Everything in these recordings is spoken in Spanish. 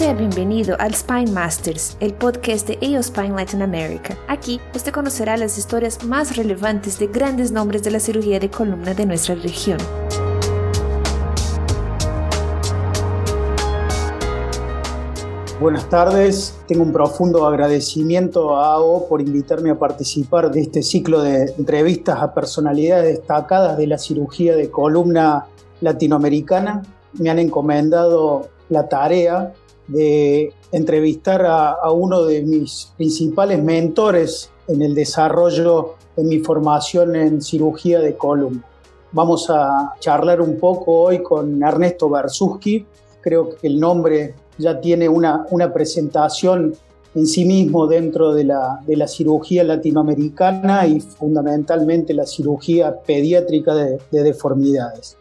Sea bienvenido al Spine Masters, el podcast de EO Spine Latin America. Aquí usted conocerá las historias más relevantes de grandes nombres de la cirugía de columna de nuestra región. Buenas tardes, tengo un profundo agradecimiento a AO por invitarme a participar de este ciclo de entrevistas a personalidades destacadas de la cirugía de columna latinoamericana. Me han encomendado la tarea de entrevistar a, uno de mis principales mentores en el desarrollo de mi formación en cirugía de columna. Vamos a charlar un poco hoy con Ernesto Bersuski. Creo que el nombre ya tiene una, una presentación en sí mismo dentro de la, de la, cirugía latinoamericana y fundamentalmente la cirugía pediátrica de, de deformidades.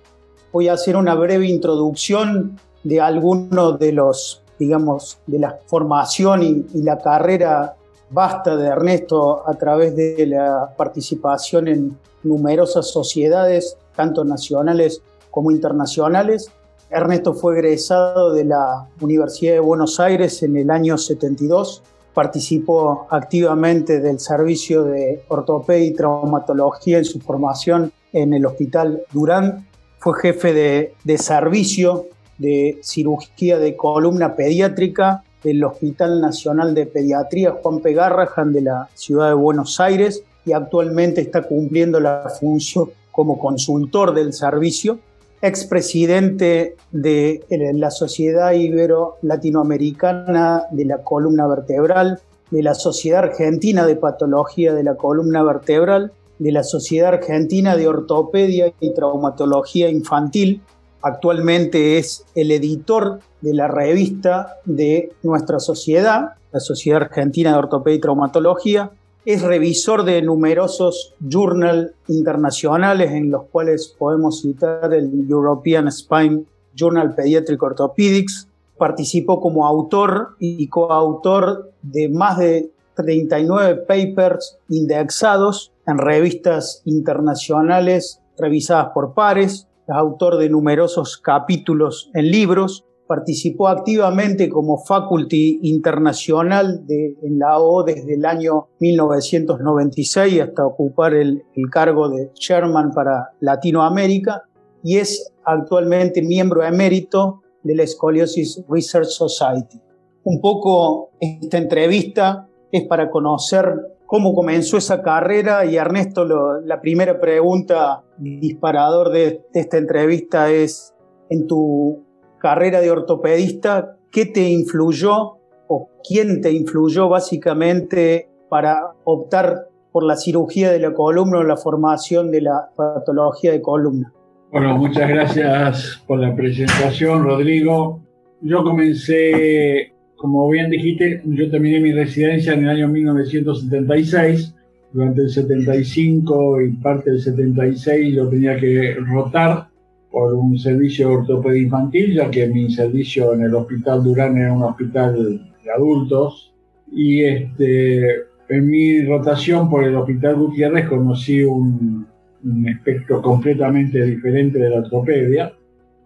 Voy a hacer una breve introducción de algunos de los digamos, de la formación y, la carrera vasta de Ernesto a través de la participación en numerosas sociedades, tanto nacionales como internacionales. Ernesto fue egresado de la Universidad de Buenos Aires en el año 72. Participó activamente del servicio de ortopedia y traumatología en su formación en el Hospital Durán. Fue jefe de, de servicio de cirugía de columna pediátrica del Hospital Nacional de Pediatría Juan P. Garrahan de la ciudad de Buenos Aires y actualmente está cumpliendo la función como consultor del servicio, expresidente de la Sociedad Ibero-Latinoamericana de la Columna Vertebral, de la Sociedad Argentina de Patología de la Columna Vertebral, de la Sociedad Argentina de Ortopedia y Traumatología Infantil, Actualmente es el editor de la revista de nuestra sociedad, la Sociedad Argentina de Ortopedia y Traumatología. Es revisor de numerosos journals internacionales en los cuales podemos citar el European Spine Journal Pediatric Orthopedics. Participó como autor y coautor de más de 39 papers indexados en revistas internacionales revisadas por pares, es autor de numerosos capítulos en libros, participó activamente como faculty internacional de, en la O desde el año 1996 hasta ocupar el, cargo de chairman para Latinoamérica y es actualmente miembro emérito de la Scoliosis Research Society. Un poco esta entrevista es para conocer cómo comenzó esa carrera y Ernesto, la primera pregunta disparador de, esta entrevista es, en tu carrera de ortopedista, ¿qué te influyó o quién te influyó básicamente para optar por la cirugía de la columna o la formación de la patología de columna? Bueno, muchas gracias por la presentación, Rodrigo. Yo comencé como bien dijiste, yo terminé mi residencia en el año 1976. Durante el 75 y parte del 76 yo tenía que rotar por un servicio de ortopedia infantil, ya que mi servicio en el Hospital Durán era un hospital de adultos. Y este, en mi rotación por el Hospital Gutiérrez conocí un, un espectro completamente diferente de la ortopedia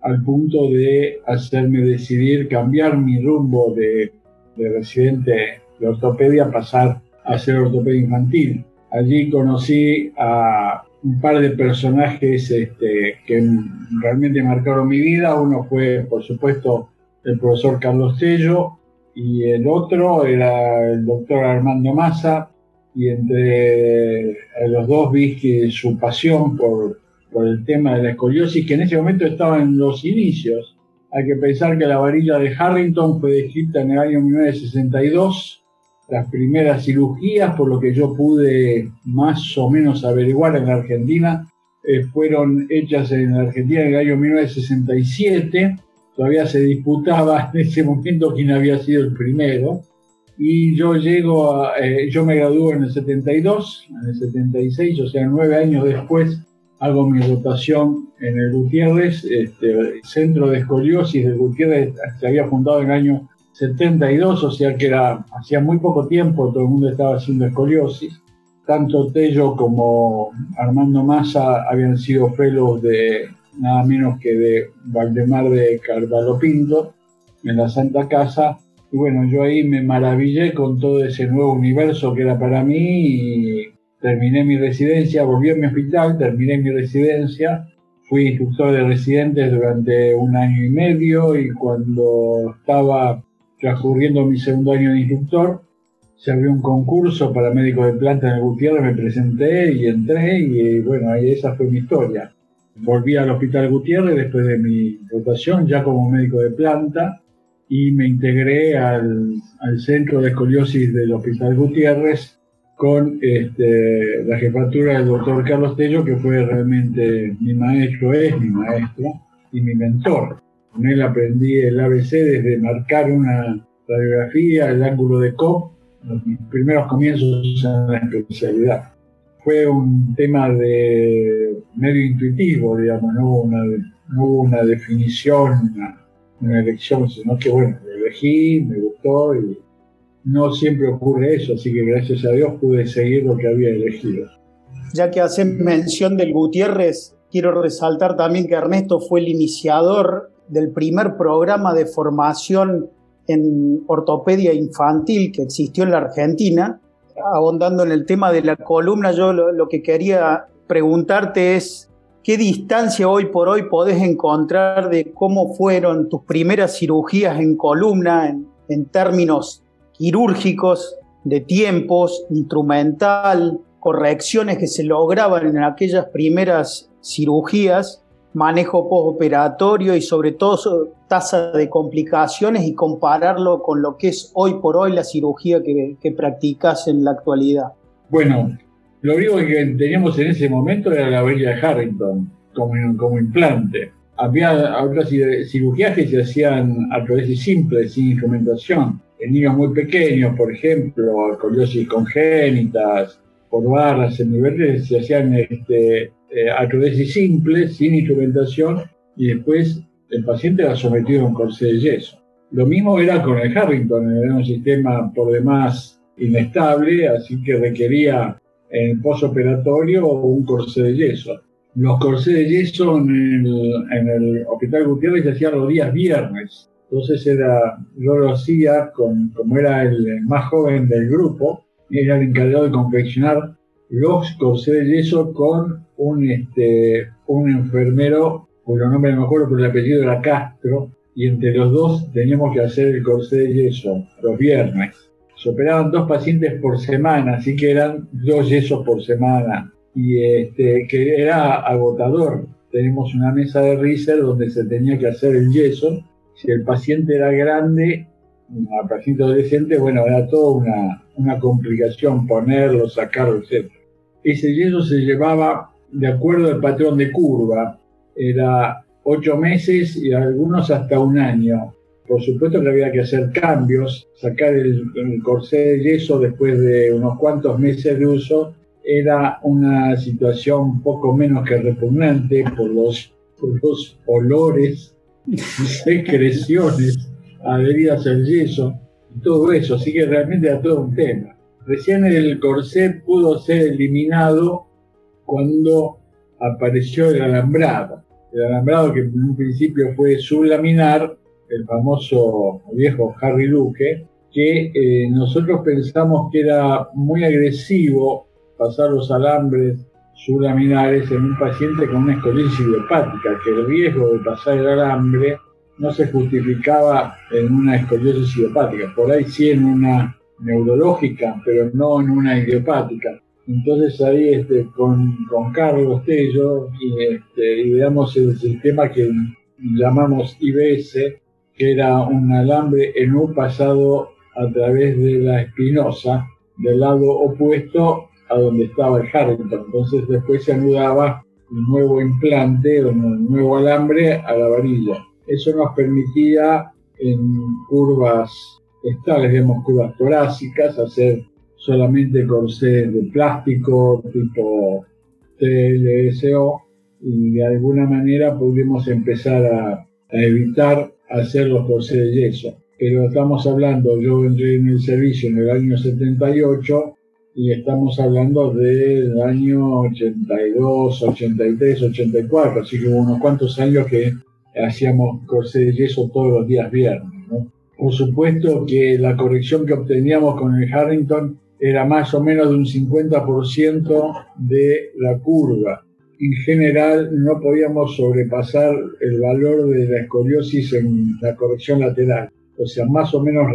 al punto de hacerme decidir cambiar mi rumbo de, residente de ortopedia, pasar a ser ortopedia infantil. Allí conocí a un par de personajes este, que realmente marcaron mi vida. Uno fue, por supuesto, el profesor Carlos Tello y el otro era el doctor Armando Massa. Y entre los dos vi que su pasión por por el tema de la escoliosis, que en ese momento estaba en los inicios. Hay que pensar que la varilla de Harrington fue descrita en el año 1962. Las primeras cirugías, por lo que yo pude más o menos averiguar en la Argentina, eh, fueron hechas en la Argentina en el año 1967. Todavía se disputaba en ese momento quién había sido el primero. Y yo llego a, eh, yo me gradué en el 72, en el 76, o sea, nueve años después hago mi rotación en el Gutiérrez, este, el centro de escoliosis del Gutiérrez se había fundado en el año 72, o sea que era, hacía muy poco tiempo todo el mundo estaba haciendo escoliosis. Tanto Tello como Armando Massa habían sido fellows de nada menos que de Valdemar de Carvalho Pinto. en la Santa Casa. Y bueno, yo ahí me maravillé con todo ese nuevo universo que era para mí terminé mi residencia, volví a mi hospital, terminé mi residencia, fui instructor de residentes durante un año y medio y cuando estaba transcurriendo mi segundo año de instructor, se abrió un concurso para médico de planta en el Gutiérrez, me presenté y entré y bueno, ahí esa fue mi historia. Volví al Hospital Gutiérrez después de mi rotación ya como médico de planta y me integré al, centro de escoliosis del Hospital Gutiérrez con este, la jefatura del doctor Carlos Tello, que fue realmente mi maestro, es mi maestro y mi mentor. Con él aprendí el ABC desde marcar una radiografía, el ángulo de COP, los primeros comienzos en la especialidad. Fue un tema de medio intuitivo, digamos, no hubo una, no una definición, una, elección, sino que bueno, lo elegí, me gustó y no siempre ocurre eso, así que gracias a Dios pude seguir lo que había elegido. Ya que hacen mención del Gutiérrez, quiero resaltar también que Ernesto fue el iniciador del primer programa de formación en ortopedia infantil que existió en la Argentina. Abondando en el tema de la columna, yo lo, que quería preguntarte es, ¿qué distancia hoy por hoy podés encontrar de cómo fueron tus primeras cirugías en columna en, en términos quirúrgicos, de tiempos, instrumental, correcciones que se lograban en aquellas primeras cirugías manejo postoperatorio y sobre todo tasa de complicaciones y compararlo con lo que es hoy por hoy la cirugía que, practicas en la actualidad? Bueno, lo único que teníamos en ese momento era la varilla de Harrington como, como implante. Había otras cirugías que se hacían a través de simples, sin instrumentación. En niños muy pequeños, por ejemplo, escoliosis congénitas, por barras en niveles, se hacían este, eh, simple, sin instrumentación, y después el paciente era sometido a un corsé de yeso. Lo mismo era con el Harrington, era un sistema por demás inestable, así que requería en el posoperatorio un corsé de yeso. Los corsés de yeso en el, Hospital Gutiérrez se hacían los días viernes. Entonces era, yo lo hacía con, como era el más joven del grupo, era el encargado de confeccionar los corsés de yeso con un, este, un enfermero, cuyo nombre no me acuerdo, pero el apellido era Castro, y entre los dos teníamos que hacer el corsé de yeso los viernes. Se operaban dos pacientes por semana, así que eran dos yesos por semana, y este, que era agotador. Tenemos una mesa de riser donde se tenía que hacer el yeso. Si el paciente era grande, un paciente adolescente, bueno, era toda una, una complicación ponerlo, sacarlo, etc. Ese yeso se llevaba de acuerdo al patrón de curva. Era ocho meses y algunos hasta un año. Por supuesto que había que hacer cambios, sacar el, corsé de yeso después de unos cuantos meses de uso era una situación poco menos que repugnante por los, los olores secreciones adheridas al yeso y todo eso, así que realmente era todo un tema. Recién el corsé pudo ser eliminado cuando apareció el alambrado. El alambrado que en un principio fue sublaminar, el famoso viejo Harry Duque, que eh, nosotros pensamos que era muy agresivo pasar los alambres sublaminares en un paciente con una escoliosis idiopática, que el riesgo de pasar el alambre no se justificaba en una escoliosis idiopática, por ahí sí en una neurológica, pero no en una idiopática. Entonces ahí este, con, con Carlos Tello y, este, ideamos el sistema que llamamos IBS, que era un alambre en un pasado a través de la espinosa, del lado opuesto a donde estaba el Harrington. Entonces después se anudaba un nuevo implante, un nuevo alambre a la varilla. Eso nos permitía en curvas estables, digamos, curvas torácicas, hacer solamente corsés de plástico tipo TLSO y de alguna manera pudimos empezar a, evitar hacer los corsés de yeso. Pero estamos hablando, yo entré en el servicio en el año 78 y estamos hablando del año 82, 83, 84, así que unos cuantos años que hacíamos corsés de yeso todos los días viernes. Por supuesto que la corrección que obteníamos con el Harrington era más o menos de un 50% de la curva. En general no podíamos sobrepasar el valor de la escoliosis en la corrección lateral. O sea, más o menos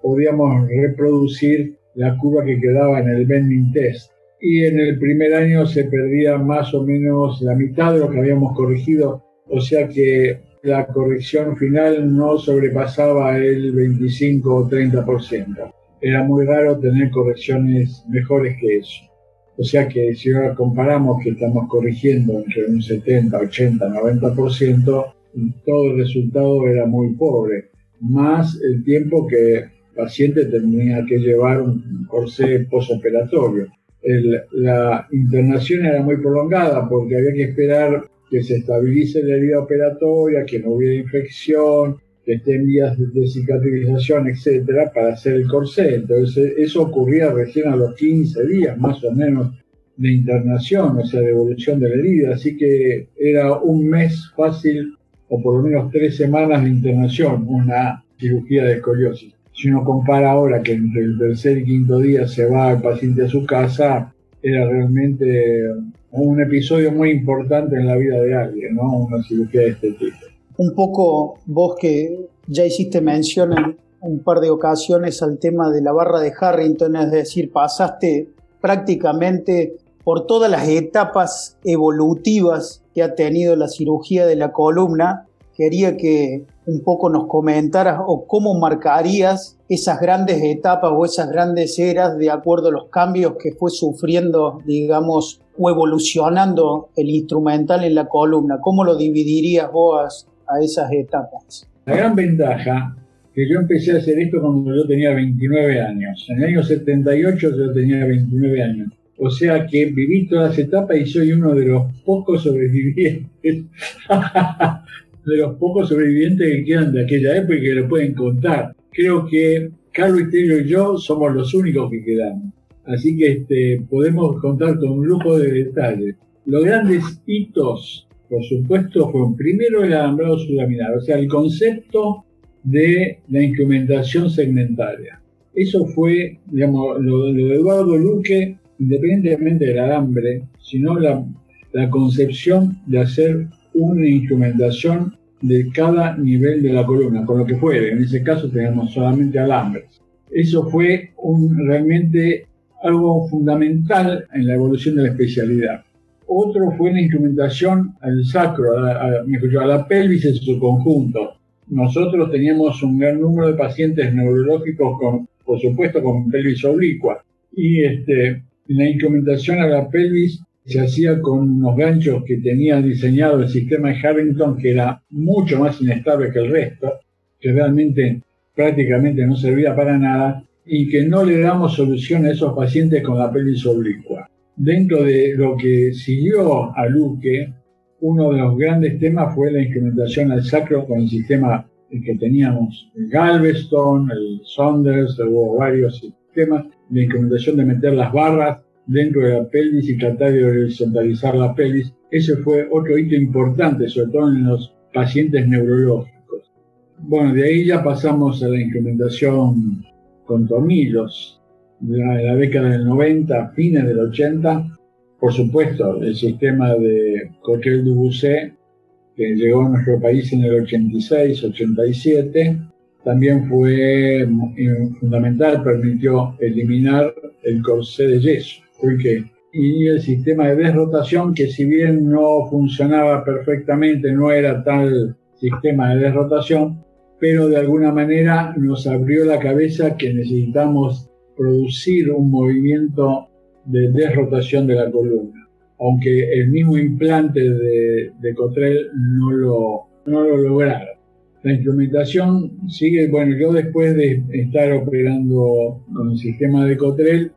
podíamos reproducir la curva que quedaba en el bending test. Y en el primer año se perdía más o menos la mitad de lo que habíamos corregido. O sea que la corrección final no sobrepasaba el 25 o 30%. Era muy raro tener correcciones mejores que eso. O sea que si ahora comparamos que estamos corrigiendo entre un 70, 80, 90%, todo el resultado era muy pobre, más el tiempo que paciente tenía que llevar un corsé posoperatorio. la internación era muy prolongada porque había que esperar que se estabilice la herida operatoria, que no hubiera infección, que esté en vías de, cicatrización, etcétera, para hacer el corsé. Entonces, eso ocurría recién a los 15 días, más o menos, de internación, o sea, de evolución de la herida. Así que era un mes fácil, o por lo menos tres semanas de internación, una cirugía de escoliosis. Si uno compara ahora que entre el tercer y quinto día se va el paciente a su casa, era realmente un episodio muy importante en la vida de alguien, ¿no? Una cirugía de este tipo. Un poco vos que ya hiciste mención en un par de ocasiones al tema de la barra de Harrington, es decir, pasaste prácticamente por todas las etapas evolutivas que ha tenido la cirugía de la columna. Quería que un poco nos comentaras o cómo marcarías esas grandes etapas o esas grandes eras de acuerdo a los cambios que fue sufriendo, digamos, o evolucionando el instrumental en la columna. ¿Cómo lo dividirías vos a esas etapas? La gran ventaja que yo empecé a hacer esto cuando yo tenía 29 años. En el año 78 yo tenía 29 años. O sea que viví todas las etapas y soy uno de los pocos sobrevivientes. de los pocos sobrevivientes que quedan de aquella época y que lo pueden contar. Creo que Carlos Esterio y yo somos los únicos que quedamos. Así que este, podemos contar con un lujo de detalles. Los grandes hitos, por supuesto, fueron primero el alambrado sublaminar, o sea, el concepto de la instrumentación segmentaria. Eso fue, digamos, lo, de Eduardo Luque, independientemente del alambre, sino la, la concepción de hacer una instrumentación de cada nivel de la columna, con lo que fuere. En ese caso tenemos solamente alambres. Eso fue un, realmente algo fundamental en la evolución de la especialidad. Otro fue la instrumentación al sacro, a, a, la pelvis en su conjunto. Nosotros teníamos un gran número de pacientes neurológicos, con, por supuesto, con pelvis oblicua. Y este, la instrumentación a la pelvis se hacía con unos ganchos que tenía diseñado el sistema de Harrington, que era mucho más inestable que el resto, que realmente prácticamente no servía para nada, y que no le damos solución a esos pacientes con la pelvis oblicua. Dentro de lo que siguió a Luque, uno de los grandes temas fue la instrumentación al sacro con el sistema que teníamos, el Galveston, el Saunders, hubo varios sistemas de instrumentación de meter las barras dentro de la pelvis y tratar de horizontalizar la pelvis. Ese fue otro hito importante, sobre todo en los pacientes neurológicos. Bueno, de ahí ya pasamos a la instrumentación con tornillos. De la, década del 90, fines del 80, por supuesto, el sistema de Coquel Dubussé, que llegó a nuestro país en el 86, 87, también fue fundamental, permitió eliminar el corsé de yeso y el sistema de desrotación que si bien no funcionaba perfectamente, no era tal sistema de desrotación, pero de alguna manera nos abrió la cabeza que necesitamos producir un movimiento de desrotación de la columna, aunque el mismo implante de, de Cotrell no lo, no lo lograra. La instrumentación sigue, bueno, yo después de estar operando con el sistema de Cotrell,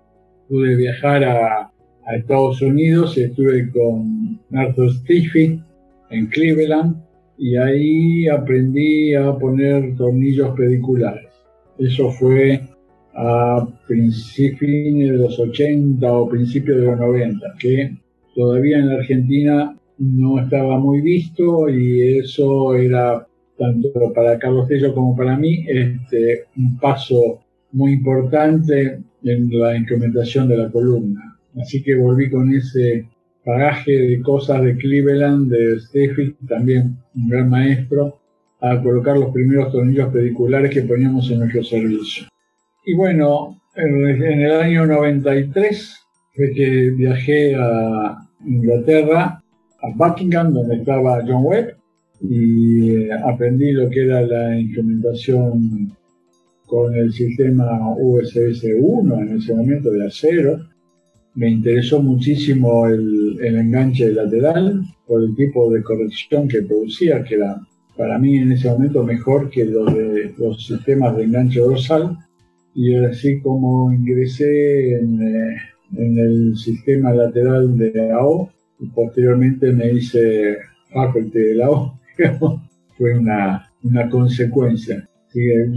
pude viajar a, Estados Unidos, estuve con Arthur Stiffy en Cleveland y ahí aprendí a poner tornillos pediculares. Eso fue a principios de los 80 o principios de los 90, que todavía en la Argentina no estaba muy visto y eso era tanto para Carlos Tello como para mí, este, un paso muy importante en la instrumentación de la columna. Así que volví con ese bagaje de cosas de Cleveland, de Steffi, también un gran maestro, a colocar los primeros tornillos pediculares que poníamos en nuestro servicio. Y bueno, en el año 93 fue que viajé a Inglaterra, a Buckingham, donde estaba John Webb, y eh, aprendí lo que era la instrumentación con el sistema USS 1 en ese momento de acero. Me interesó muchísimo el, el enganche lateral por el tipo de corrección que producía, que era para mí en ese momento mejor que los de los sistemas de enganche dorsal. Y así como ingresé en, eh, en el sistema lateral de AO y posteriormente me hice faculty de la O. Fue una, una consecuencia.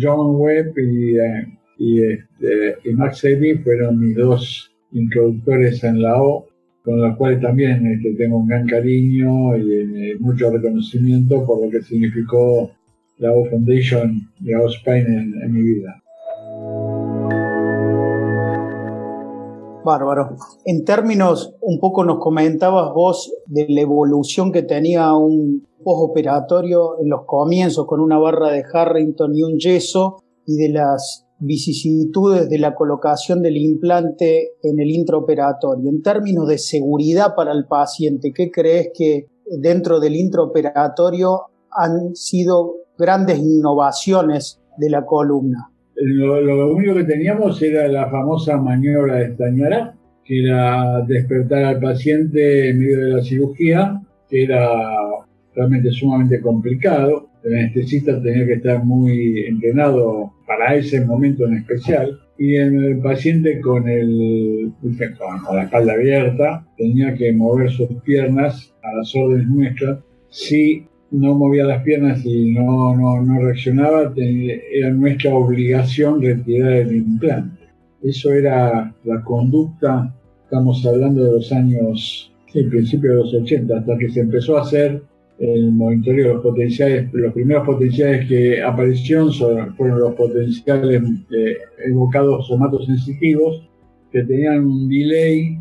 John Webb y, eh, y, este, y fueron mis dos introductores en la O, con los cuales también este, tengo un gran cariño y, eh, mucho reconocimiento por lo que significó la O Foundation de O Spain en mi vida. Bárbaro. En términos, un poco nos comentabas vos de la evolución que tenía un postoperatorio en los comienzos con una barra de Harrington y un yeso y de las vicisitudes de la colocación del implante en el intraoperatorio. En términos de seguridad para el paciente, ¿qué crees que dentro del intraoperatorio han sido grandes innovaciones de la columna? Lo, único que teníamos era la famosa maniobra de estañará, que era despertar al paciente en medio de la cirugía, que era realmente sumamente complicado. El anestesista tenía que estar muy entrenado para ese momento en especial. Y el paciente con, el, con la espalda abierta tenía que mover sus piernas a las órdenes nuestras. Si no movía las piernas y no, no, no reaccionaba, era nuestra obligación retirar el implante. Eso era la conducta, estamos hablando de los años, el principio de los 80, hasta que se empezó a hacer el monitoreo de los potenciales. Los primeros potenciales que aparecieron fueron los potenciales eh, evocados somatosensitivos, que tenían un delay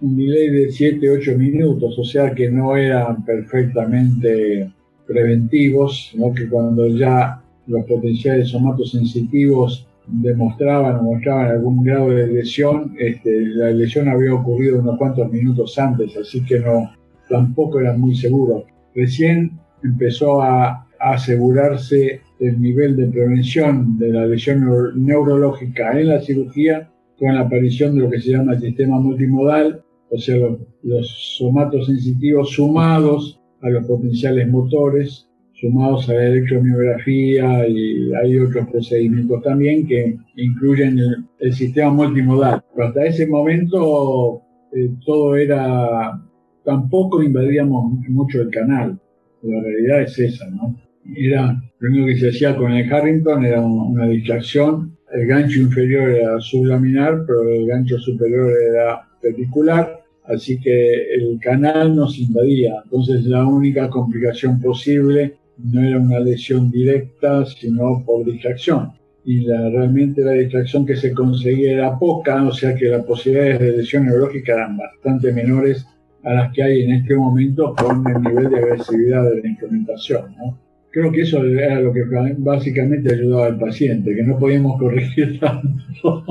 un delay de 7-8 minutos, o sea que no eran perfectamente preventivos, sino que cuando ya los potenciales somatosensitivos demostraban o mostraban algún grado de lesión, este, la lesión había ocurrido unos cuantos minutos antes, así que no, tampoco era muy seguro. Recién empezó a, asegurarse el nivel de prevención de la lesión neurológica en la cirugía con la aparición de lo que se llama el sistema multimodal, o sea, los, los somatosensitivos sumados a los potenciales motores, sumados a la electromiografía y hay otros procedimientos también que incluyen el, sistema multimodal. Pero hasta ese momento eh, todo era, tampoco invadíamos mucho el canal. La realidad es esa, ¿no? Era, lo único que se hacía con el Harrington era una distracción. El gancho inferior era sublaminar, pero el gancho superior era particular así que el canal nos invadía. Entonces la única complicación posible no era una lesión directa, sino por distracción. Y la, realmente la distracción que se conseguía era poca, o sea que las posibilidades de lesión neurológica eran bastante menores a las que hay en este momento con el nivel de agresividad de la instrumentación. Creo que eso era lo que básicamente ayudaba al paciente, que no podíamos corregir tanto.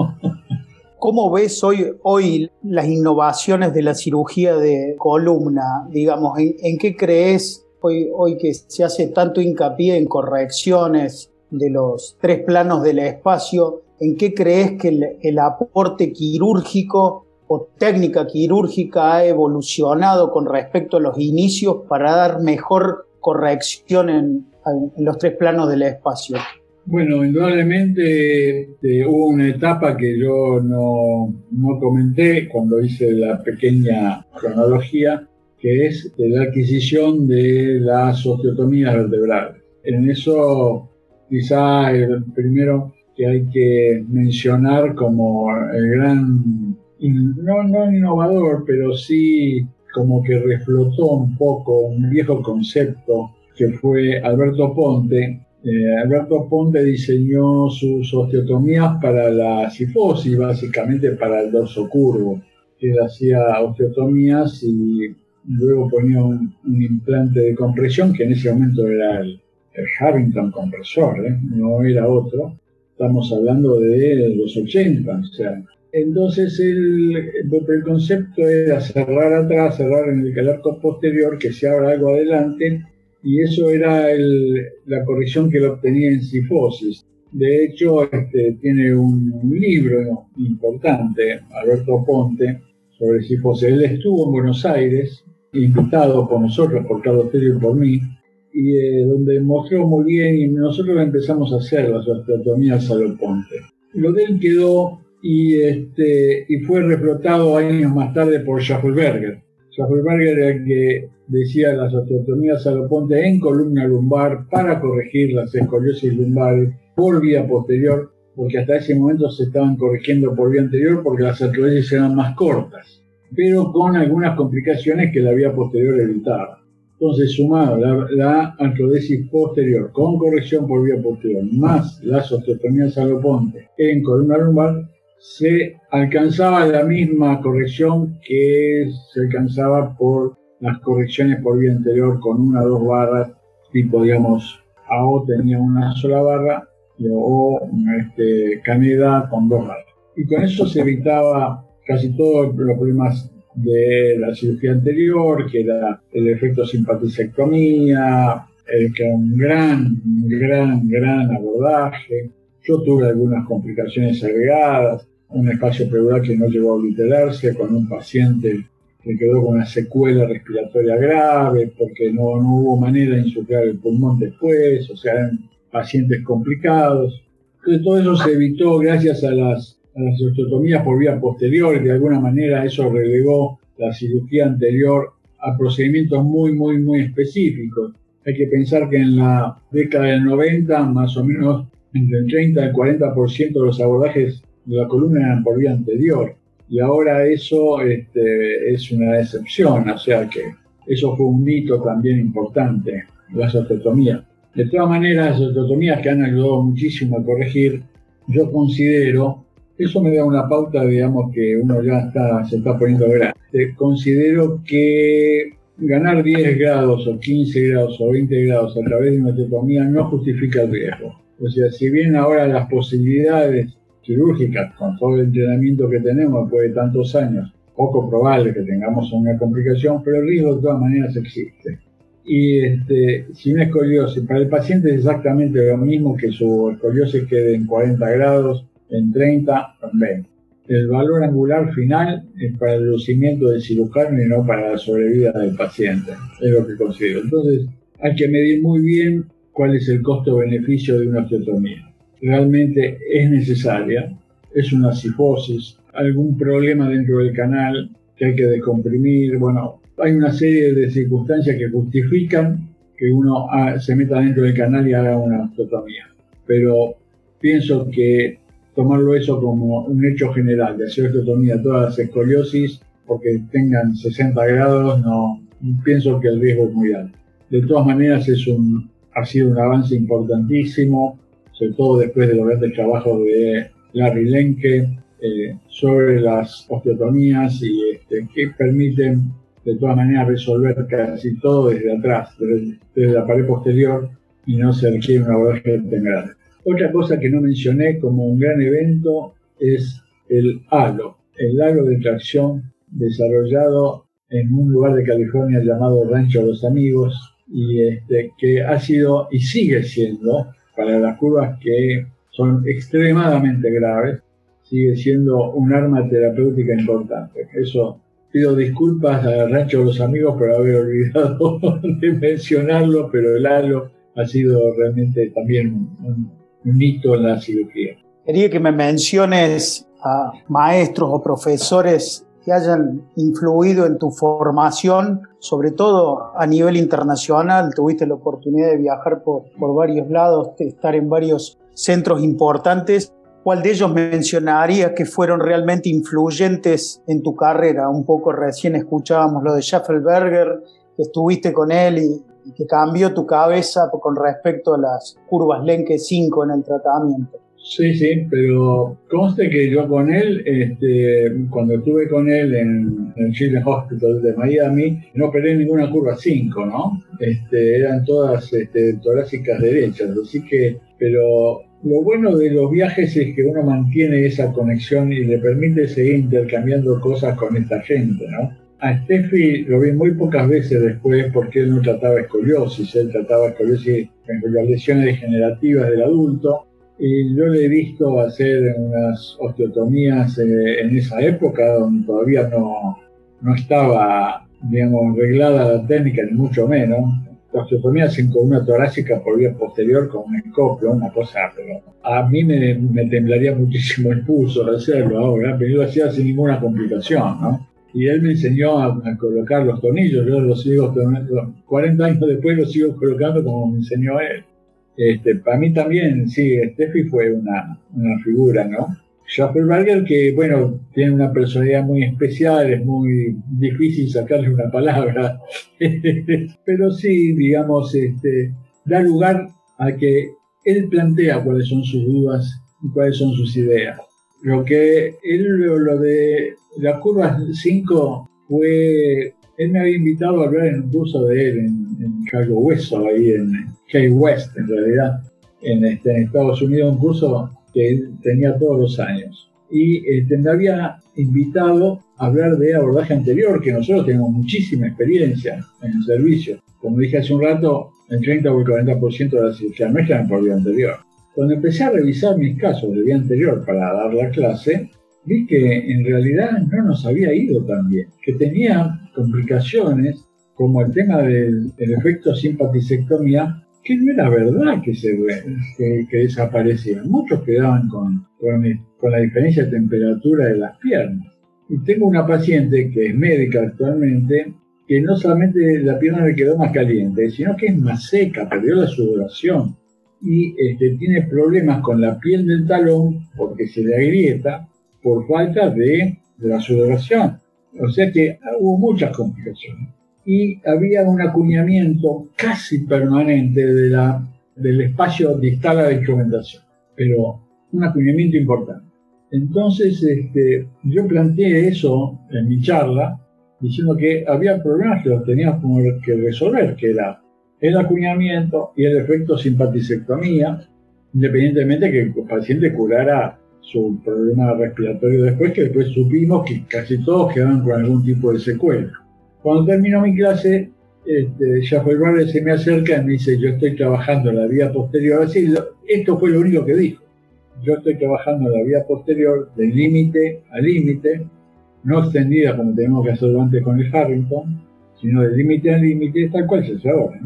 ¿Cómo ves hoy, hoy las innovaciones de la cirugía de columna? Digamos, ¿en, qué crees hoy, hoy que se hace tanto hincapié en correcciones de los tres planos del espacio? ¿En qué crees que el, aporte quirúrgico o técnica quirúrgica ha evolucionado con respecto a los inicios para dar mejor corrección en los tres planos del espacio? Bueno, indudablemente este, hubo una etapa que yo no, no, comenté cuando hice la pequeña cronología, que es la adquisición de las osteotomías vertebrales. En eso quizá el primero que hay que mencionar como el gran, no, no innovador, pero sí como que reflotó un poco un viejo concepto que fue Alberto Ponte. Eh, Alberto Ponte diseñó sus osteotomías para la cifosis, básicamente para el dorso curvo. Él hacía osteotomías y luego ponía un, implante de compresión, que en ese momento era el, Harrington compresor, ¿eh? no era otro. Estamos hablando de los 80, o sea, entonces el, el, concepto era cerrar atrás, cerrar en el arco posterior, que se abra algo adelante, y eso era la corrección que lo obtenía en sifosis. De hecho, este, tiene un, libro importante, Alberto Ponte, sobre sifosis. Él estuvo en Buenos Aires, invitado por nosotros, por Carlos Tello y por mí, y eh, donde mostró muy bien, y nosotros empezamos a hacer las osteotomías a lo Ponte. Lo de él quedó y, este, y fue reflotado años más tarde por Schaffelberger. Schaffelberger era el que decía las osteotomías ponte en columna lumbar para corregir las escoliosis lumbares por vía posterior, porque hasta ese momento se estaban corrigiendo por vía anterior porque las artrosis eran más cortas, pero con algunas complicaciones que la vía posterior evitaba. Entonces, sumado la, la posterior con corrección por vía posterior, más las osteotomías ponte en columna lumbar, se alcanzaba la misma corrección que se alcanzaba por las correcciones por vía anterior con una o dos barras, tipo, digamos, AO tenía una sola barra o este, Caneda con dos barras. Y con eso se evitaba casi todos los problemas de la cirugía anterior, que era el efecto simpaticectomía, el que era un gran, gran, gran abordaje. Yo tuve algunas complicaciones agregadas, un espacio pleural que no llegó a obliterarse con un paciente que quedó con una secuela respiratoria grave porque no, no hubo manera de insuflar el pulmón después, o sea, eran pacientes complicados. Entonces todo eso se evitó gracias a las, a las osteotomías por vía posterior, de alguna manera eso relegó la cirugía anterior a procedimientos muy, muy, muy específicos. Hay que pensar que en la década del 90, más o menos entre el 30 y el 40% de los abordajes la columna eran por vía anterior. Y ahora eso este, es una excepción, o sea que eso fue un mito también importante, la osteotomía. De todas maneras, las osteotomías que han ayudado muchísimo a corregir, yo considero, eso me da una pauta, digamos, que uno ya está, se está poniendo grande. Considero que ganar 10 grados o 15 grados o 20 grados a través de una osteotomía no justifica el riesgo. O sea, si bien ahora las posibilidades quirúrgicas, con todo el entrenamiento que tenemos después de tantos años, poco probable que tengamos una complicación, pero el riesgo de todas maneras existe. Y este, si una escoliosis, para el paciente es exactamente lo mismo que su escoliosis quede en 40 grados, en 30, en 20. El valor angular final es para el lucimiento del cirujano y no para la sobrevida del paciente, es lo que considero. Entonces, hay que medir muy bien cuál es el costo-beneficio de una osteotomía realmente es necesaria, es una sifosis, algún problema dentro del canal que hay que descomprimir, bueno, hay una serie de circunstancias que justifican que uno se meta dentro del canal y haga una osteotomía. Pero pienso que tomarlo eso como un hecho general, de hacer osteotomía a todas las escoliosis, porque tengan 60 grados, no pienso que el riesgo es muy alto. De todas maneras es un, ha sido un avance importantísimo sobre todo después de los grandes trabajos de Larry Lenke eh, sobre las osteotomías y este, que permiten de todas maneras resolver casi todo desde atrás, desde, la pared posterior y no se requiere un abordaje tan. Otra cosa que no mencioné como un gran evento es el halo, el halo de tracción desarrollado en un lugar de California llamado Rancho de los Amigos y este, que ha sido y sigue siendo para las curvas que son extremadamente graves, sigue siendo un arma terapéutica importante. Eso pido disculpas a Rancho de los Amigos por haber olvidado de mencionarlo, pero el halo ha sido realmente también un, un hito en la cirugía. Quería que me menciones a maestros o profesores que hayan influido en tu formación, sobre todo a nivel internacional. Tuviste la oportunidad de viajar por, por varios lados, de estar en varios centros importantes. ¿Cuál de ellos mencionarías que fueron realmente influyentes en tu carrera? Un poco recién escuchábamos lo de Schaffelberger, que estuviste con él y que cambió tu cabeza con respecto a las curvas Lenke 5 en el tratamiento. Sí, sí, pero conste que yo con él, este, cuando estuve con él en, el Children's Hospital de Miami, no operé ninguna curva 5, ¿no? Este, eran todas este, torácicas derechas, así que, pero lo bueno de los viajes es que uno mantiene esa conexión y le permite seguir intercambiando cosas con esta gente, ¿no? A Steffi lo vi muy pocas veces después porque él no trataba escoliosis, él trataba escoliosis las lesiones degenerativas del adulto y yo le he visto hacer unas osteotomías eh, en esa época donde todavía no, no estaba, digamos, reglada la técnica, ni mucho menos. La osteotomía sin una torácica por vía posterior con un escopio, una cosa, pero a mí me, temblaría muchísimo el pulso de hacerlo ahora, pero yo lo hacía sin ninguna complicación, ¿no? Y él me enseñó a, a colocar los tornillos, yo los sigo, 40 años después los sigo colocando como me enseñó él. Este, para mí también, sí, Steffi fue una, una figura, ¿no? Schaffelberger, que bueno, tiene una personalidad muy especial, es muy difícil sacarle una palabra, pero sí, digamos, este, da lugar a que él plantea cuáles son sus dudas y cuáles son sus ideas. Lo que él, lo de la curva 5 fue, él me había invitado a hablar en un curso de él en, en Cayo Hueso, ahí en, Key West, en realidad, en, este, en Estados Unidos, un curso que él tenía todos los años. Y este, me había invitado a hablar de abordaje anterior, que nosotros tenemos muchísima experiencia en el servicio. Como dije hace un rato, el 30 o el 40% de las cirugías nuestras por vía anterior. Cuando empecé a revisar mis casos de vía anterior para dar la clase, vi que en realidad no nos había ido tan bien, que tenía complicaciones como el tema del, efecto simpaticectomía que no era verdad que, se, que, desaparecían. Muchos quedaban con, con, la diferencia de temperatura de las piernas. Y tengo una paciente que es médica actualmente, que no solamente la pierna le quedó más caliente, sino que es más seca, perdió la sudoración y este, tiene problemas con la piel del talón porque se le agrieta por falta de la sudoración. O sea que hubo muchas complicaciones y había un acuñamiento casi permanente de la, del espacio distal a la instrumentación, pero un acuñamiento importante. Entonces este, yo planteé eso en mi charla, diciendo que había problemas que los teníamos que resolver, que era el acuñamiento y el efecto simpaticectomía, independientemente que el paciente curara su problema respiratorio después, que después supimos que casi todos quedaban con algún tipo de secuela. Cuando terminó mi clase, este, Schaffelberger se me acerca y me dice, yo estoy trabajando la vía posterior. Así, esto fue lo único que dijo. Yo estoy trabajando la vía posterior de límite a límite, no extendida como tenemos que hacerlo antes con el Harrington, sino de límite a límite, tal cual se hace ahora.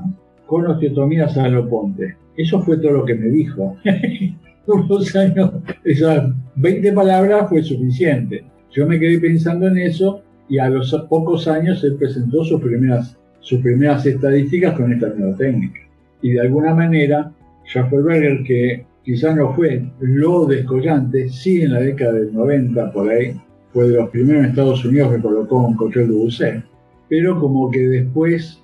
Con osteotomía saloponte. Eso fue todo lo que me dijo. Unos años, esas 20 palabras fue suficiente. Yo me quedé pensando en eso y a los pocos años él presentó sus primeras, sus primeras estadísticas con esta nueva técnica. Y de alguna manera, Schaffelberger, que quizás no fue lo descollante, sí en la década del 90 por ahí, fue de los primeros en Estados Unidos que colocó un control de buceo. Pero como que después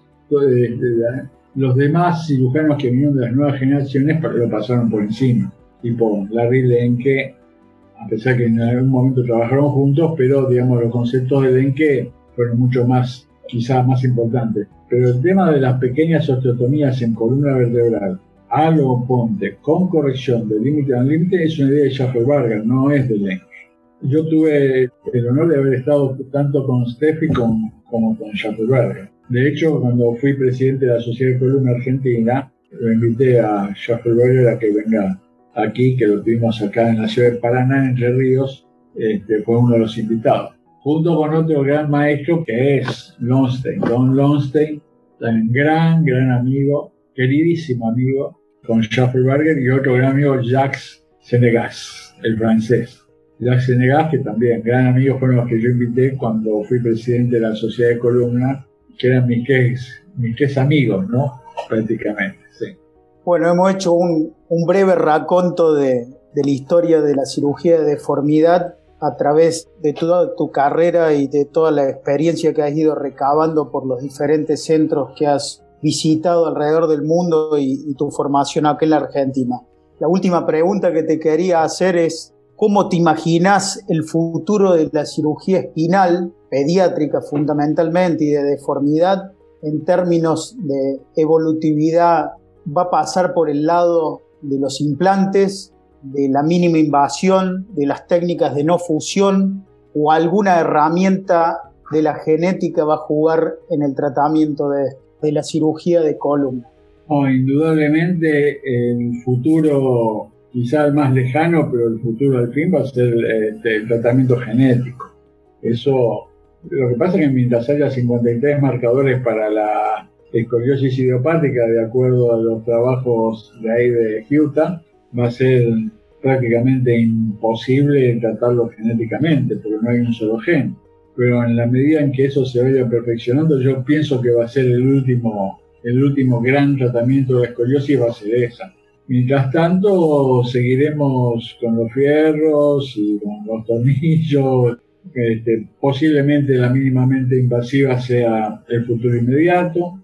los demás cirujanos que vinieron de las nuevas generaciones lo pasaron por encima, tipo Larry Lenke a pesar que en algún momento trabajaron juntos, pero digamos los conceptos de Denke fueron mucho más, quizás más importantes. Pero el tema de las pequeñas osteotomías en columna vertebral, lo ponte, con corrección de límite a límite, es una idea de Schaffer-Barger, no es de Denke. Yo tuve el honor de haber estado tanto con Steffi como, como con Schaffer-Barger. De hecho, cuando fui presidente de la Sociedad de Columna Argentina, lo invité a Schaffer-Barger a que venga aquí, que lo tuvimos acá en la ciudad de Paraná, Entre Ríos, este, fue uno de los invitados. Junto con otro gran maestro que es Lonstein, Don Lonstein, un gran, gran amigo, queridísimo amigo, con Schaffelberger y otro gran amigo, Jacques Senegas, el francés. Jacques Senegas, que también gran amigo, fueron los que yo invité cuando fui presidente de la Sociedad de Columna, que eran mis tres, mis tres amigos, ¿no? Prácticamente. Bueno, hemos hecho un, breve raconto de, la historia de la cirugía de deformidad a través de toda tu carrera y de toda la experiencia que has ido recabando por los diferentes centros que has visitado alrededor del mundo y, tu formación aquí en la Argentina. La última pregunta que te quería hacer es, ¿cómo te imaginas el futuro de la cirugía espinal, pediátrica fundamentalmente, y de deformidad en términos de evolutividad? ¿Va a pasar por el lado de los implantes, de la mínima invasión, de las técnicas de no fusión o alguna herramienta de la genética va a jugar en el tratamiento de, la cirugía de columna? indudablemente el futuro, quizás más lejano, pero el futuro al fin va a ser este, el tratamiento genético. Eso, lo que pasa es que mientras haya 53 marcadores para la escoliosis idiopática, de acuerdo a los trabajos de ahí de Utah, va a ser prácticamente imposible tratarlo genéticamente, porque no hay un solo gen. Pero en la medida en que eso se vaya perfeccionando, yo pienso que va a ser el último, el último gran tratamiento de la escoliosis, va a ser esa. Mientras tanto, seguiremos con los fierros y con los tornillos. Este, posiblemente la mínimamente invasiva sea el futuro inmediato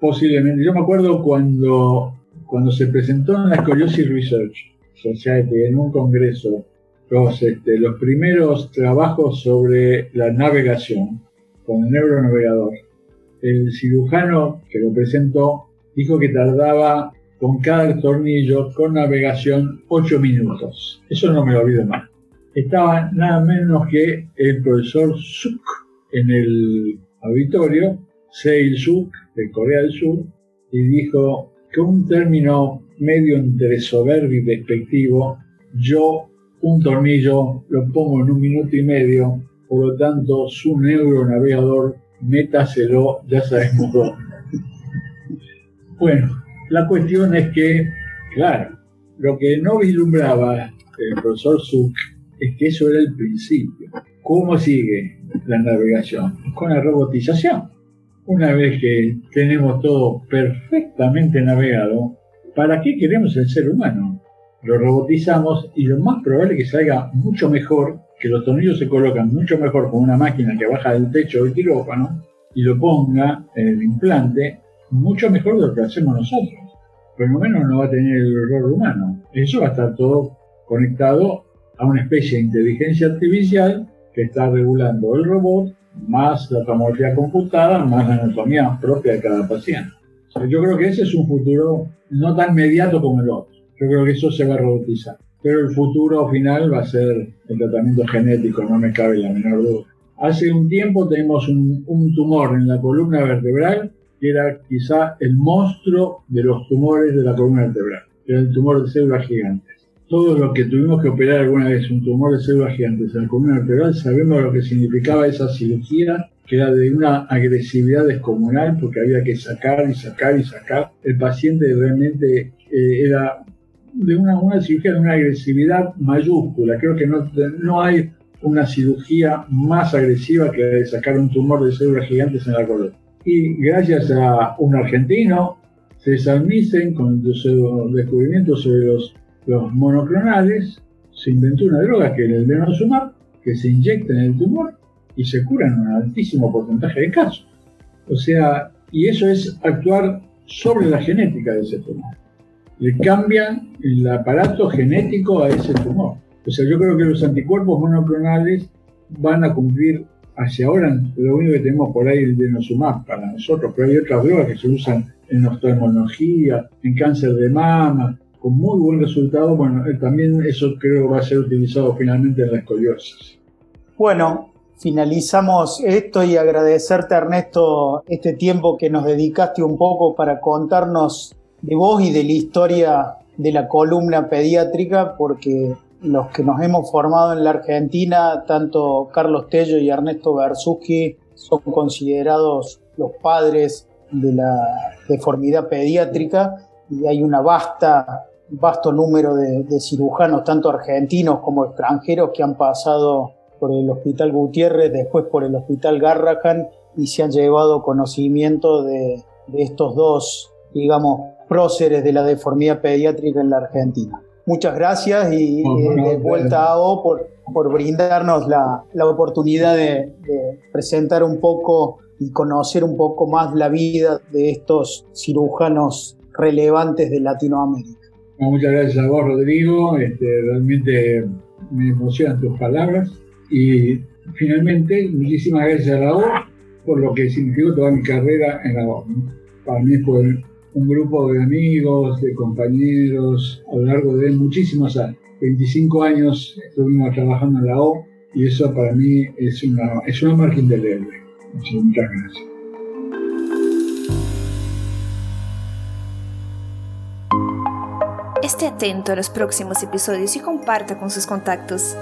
posiblemente. Yo me acuerdo cuando, cuando se presentó en la Scoliosis Research Society en un congreso los, este, los primeros trabajos sobre la navegación con el neuronavegador. El cirujano que lo presentó dijo que tardaba con cada tornillo con navegación 8 minutos. Eso no me lo olvido más. Estaba nada menos que el profesor Suk en el auditorio, Seil Suk, de Corea del Sur y dijo que un término medio entre soberbio y despectivo, yo un tornillo lo pongo en un minuto y medio, por lo tanto su neuronavegador métaselo, ya sabemos dónde. bueno, la cuestión es que, claro, lo que no vislumbraba el profesor Zuck es que eso era el principio. ¿Cómo sigue la navegación? Con la robotización. Una vez que tenemos todo perfectamente navegado, ¿para qué queremos el ser humano? Lo robotizamos y lo más probable es que salga mucho mejor, que los tornillos se colocan mucho mejor con una máquina que baja del techo del quirófano y lo ponga en el implante, mucho mejor de lo que hacemos nosotros. Por lo menos no va a tener el error humano. Eso va a estar todo conectado a una especie de inteligencia artificial que está regulando el robot más la tomografía computada, más la anatomía propia de cada paciente. yo creo que ese es un futuro no tan inmediato como el otro. Yo creo que eso se va a robotizar. Pero el futuro final va a ser el tratamiento genético, no me cabe la menor duda. Hace un tiempo tenemos un, un tumor en la columna vertebral que era quizá el monstruo de los tumores de la columna vertebral, era el tumor de células gigantes todos los que tuvimos que operar alguna vez un tumor de células gigantes en la columna vertebral sabemos lo que significaba esa cirugía, que era de una agresividad descomunal porque había que sacar y sacar y sacar. El paciente realmente eh, era de una, una, cirugía de una agresividad mayúscula. Creo que no, no hay una cirugía más agresiva que la de sacar un tumor de células gigantes en la columna. Y gracias a un argentino, César Nissen, con su descubrimiento sobre los los monoclonales, se inventó una droga que era el denosumab, que se inyecta en el tumor y se cura en un altísimo porcentaje de casos. O sea, y eso es actuar sobre la genética de ese tumor. Le cambian el aparato genético a ese tumor. O sea, yo creo que los anticuerpos monoclonales van a cumplir hacia ahora, lo único que tenemos por ahí es el denosumab para nosotros, pero hay otras drogas que se usan en oftalmología, en cáncer de mama, con muy buen resultado, bueno, también eso creo va a ser utilizado finalmente en la escoliosis. Bueno, finalizamos esto y agradecerte Ernesto este tiempo que nos dedicaste un poco para contarnos de vos y de la historia de la columna pediátrica, porque los que nos hemos formado en la Argentina, tanto Carlos Tello y Ernesto Bersuski, son considerados los padres de la deformidad pediátrica y hay una vasta, vasto número de, cirujanos, tanto argentinos como extranjeros, que han pasado por el Hospital Gutiérrez, después por el Hospital Garrahan y se han llevado conocimiento de, estos dos, digamos, próceres de la deformidad pediátrica en la Argentina. Muchas gracias y eh, de vuelta a vos por, por brindarnos la, oportunidad de, de, presentar un poco y conocer un poco más la vida de estos cirujanos relevantes de Latinoamérica. Muchas gracias a vos, Rodrigo. Este, realmente me emocionan tus palabras. Y finalmente, muchísimas gracias a la O por lo que significó toda mi carrera en la O. Para mí fue un grupo de amigos, de compañeros, a lo largo de muchísimos años. 25 años estuvimos trabajando en la O y eso para mí es una, es una marca indeleble. Muchas gracias. Esté atento a los próximos episodios y comparta con sus contactos.